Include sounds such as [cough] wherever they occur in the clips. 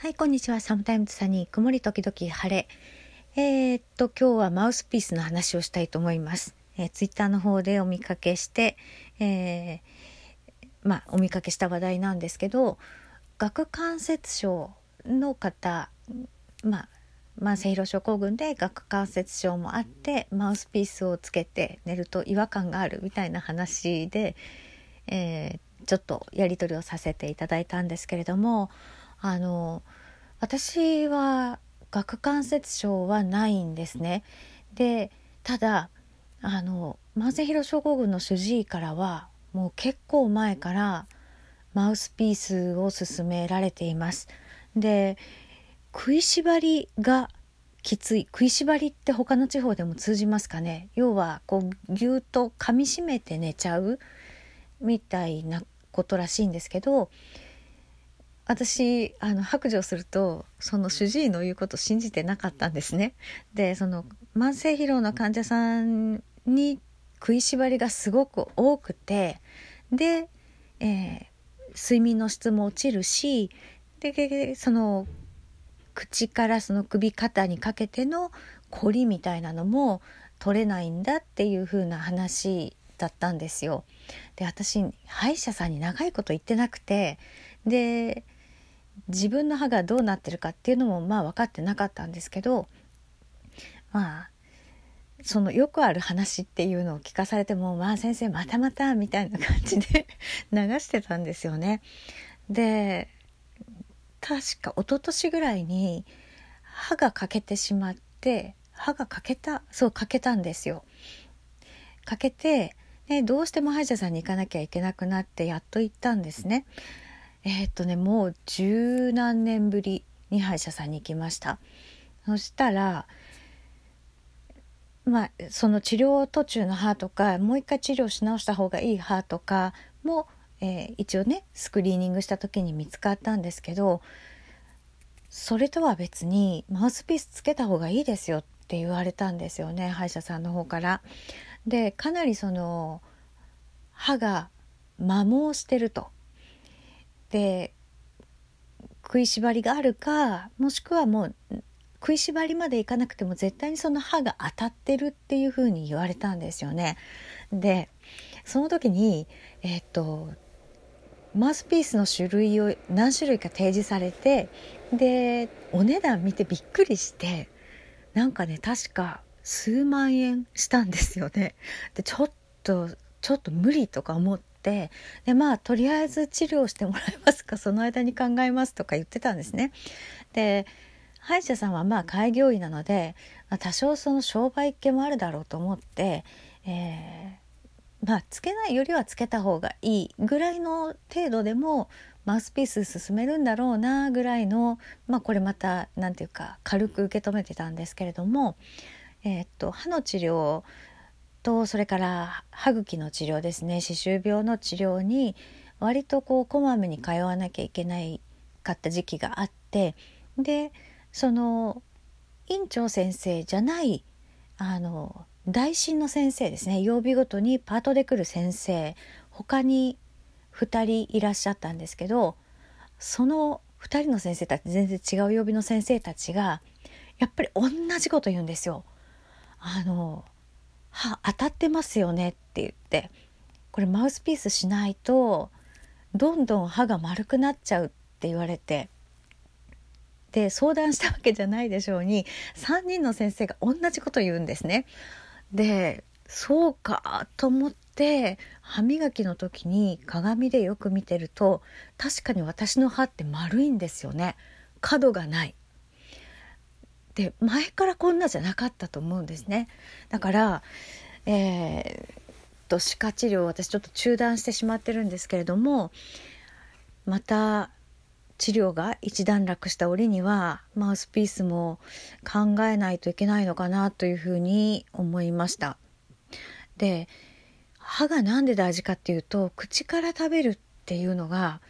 はい、こんにちは。サムタイムズサニー、曇り時々晴れ。えー、っと、今日はマウスピースの話をしたいと思います。えー、ツイッターの方でお見かけして、えー、まあ、お見かけした話題なんですけど、顎関節症の方、まあ、慢性疲労症候群で顎関節症もあってマウスピースをつけて寝ると違和感があるみたいな話で、えー、ちょっとやり取りをさせていただいたんですけれどもあの私は顎関節症はないんですね。でただあの慢性疲労症候群の主治医からはもう結構前からマウスピースを勧められています。で食いしばりがきつい食いしばりって他の地方でも通じますかね要はこうぎゅっと噛みしめて寝ちゃうみたいなことらしいんですけど私あの白状するとその主治医の言うことを信じてなかったんですね。でその慢性疲労の患者さんに食いしばりがすごく多くてで、えー、睡眠の質も落ちるしでその口からその首肩にかけての凝りみたいなのも取れないんだっていう風な話だったんですよ。で私歯医者さんに長いこと言ってなくてで自分の歯がどうなってるかっていうのもまあ分かってなかったんですけどまあそのよくある話っていうのを聞かされてもまあ先生またまたみたいな感じで [laughs] 流してたんですよね。で確か一昨年ぐらいに歯が欠けてしまって歯が欠けたそう欠けたんですよ。欠けてでどうしても歯医者さんに行かなきゃいけなくなってやっと行ったんですね。えー、っとねもう十何年ぶりに歯医者さんに行きましたそしたらまあその治療途中の歯とかもう一回治療し直した方がいい歯とかも、えー、一応ねスクリーニングした時に見つかったんですけどそれとは別にマウスピースつけた方がいいですよって言われたんですよね歯医者さんの方から。でかなりその歯が摩耗してるとで食いしばりがあるかもしくはもう食いしばりまでいかなくても絶対にその歯が当たってるっていうふうに言われたんですよね。でその時にえー、っとマウスピースの種類を何種類か提示されてでお値段見てびっくりしてなんかね確か数万円したんですよね。でちょっとちょっと無理とか思ってでまあとりあえず治療してもらえますか？[laughs] その間に考えますとか言ってたんですね。で歯医者さんはまあ開業医なので、まあ、多少その商売系もあるだろうと思って、えー、まあつけないよりはつけた方がいいぐらいの程度でもマウスピース進めるんだろうなぐらいのまあこれまた何て言うか軽く受け止めてたんですけれども、えー、っと歯の治療とそれから歯茎の治療ですね歯周病の治療に割とこうこまめに通わなきゃいけないかった時期があってでその院長先生じゃないあの大診の先生ですね曜日ごとにパートで来る先生他に2人いらっしゃったんですけどその2人の先生たち全然違う曜日の先生たちがやっぱり同じこと言うんですよ。あの歯当たってますよねって言ってこれマウスピースしないとどんどん歯が丸くなっちゃうって言われてで相談したわけじゃないでしょうに3人の先生が同じこと言うんですね。でそうかと思って歯磨きの時に鏡でよく見てると確かに私の歯って丸いんですよね角がないで前からこんなじゃなかったと思うんですねだからえー、と歯科治療私ちょっと中断してしまってるんですけれどもまた治療が一段落した折にはマウスピースも考えないといけないのかなというふうに思いました。で歯が何で大事かっていうと口から食べるっていうのが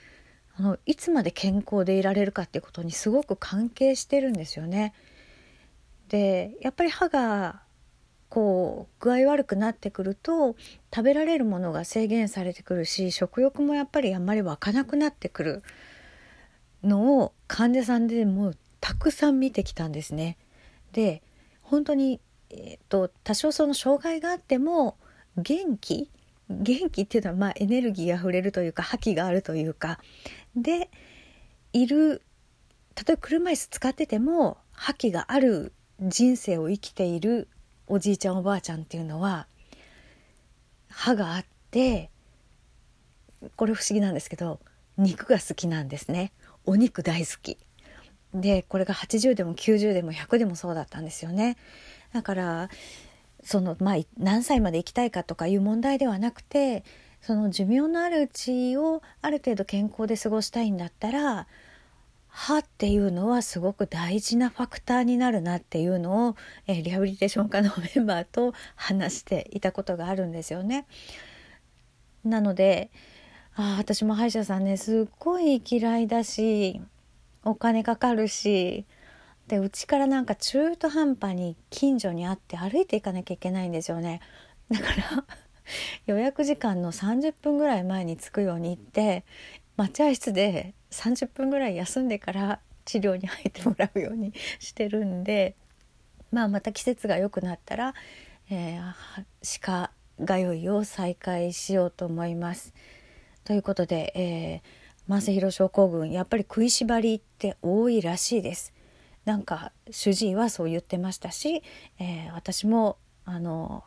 あのいつまで健康でいられるかっていうことにすごく関係してるんですよね。でやっぱり歯がこう具合悪くなってくると食べられるものが制限されてくるし食欲もやっぱりあんまり湧かなくなってくるのを患者さんでもたくさん見てきたんですね。で本当に、えーと、多少その障害があっても元気元気っていうのはまあエネルギーあふれるというか覇気があるというかでいる例えば車椅子使ってても覇気がある人生を生きているおじいちゃんおばあちゃんっていうのは歯があってこれ不思議なんですけど肉が好きなんですね。お肉大好き。でこれが80でも90でも100でもそうだったんですよね。だからそのまあ何歳まで生きたいかとかいう問題ではなくてその寿命のあるうちをある程度健康で過ごしたいんだったら歯っていうのはすごく大事なファクターになるなっていうのを、えー、リハビリテーション科のメンバーと話していたことがあるんですよね。なのであ私も歯医者さんねすっごい嫌いだしお金かかるしでうちからなんか中途半端に近所にあって歩いていかなきゃいけないんですよねだから [laughs] 予約時間の30分ぐらい前に着くように行って待合室で30分ぐらい休んでから治療に入ってもらうようにしてるんで、まあ、また季節が良くなったら、えー、歯科通いを再開しようと思います。ということで、えー、慢性疲労症候群やっぱり食いしばりって多いらしいです。なんか主治医はそう言ってましたし、えー、私もあの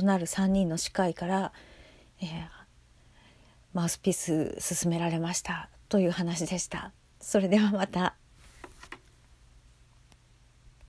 異なる3人の歯科医から、えー、マウスピース勧められましたという話でした。それではまた。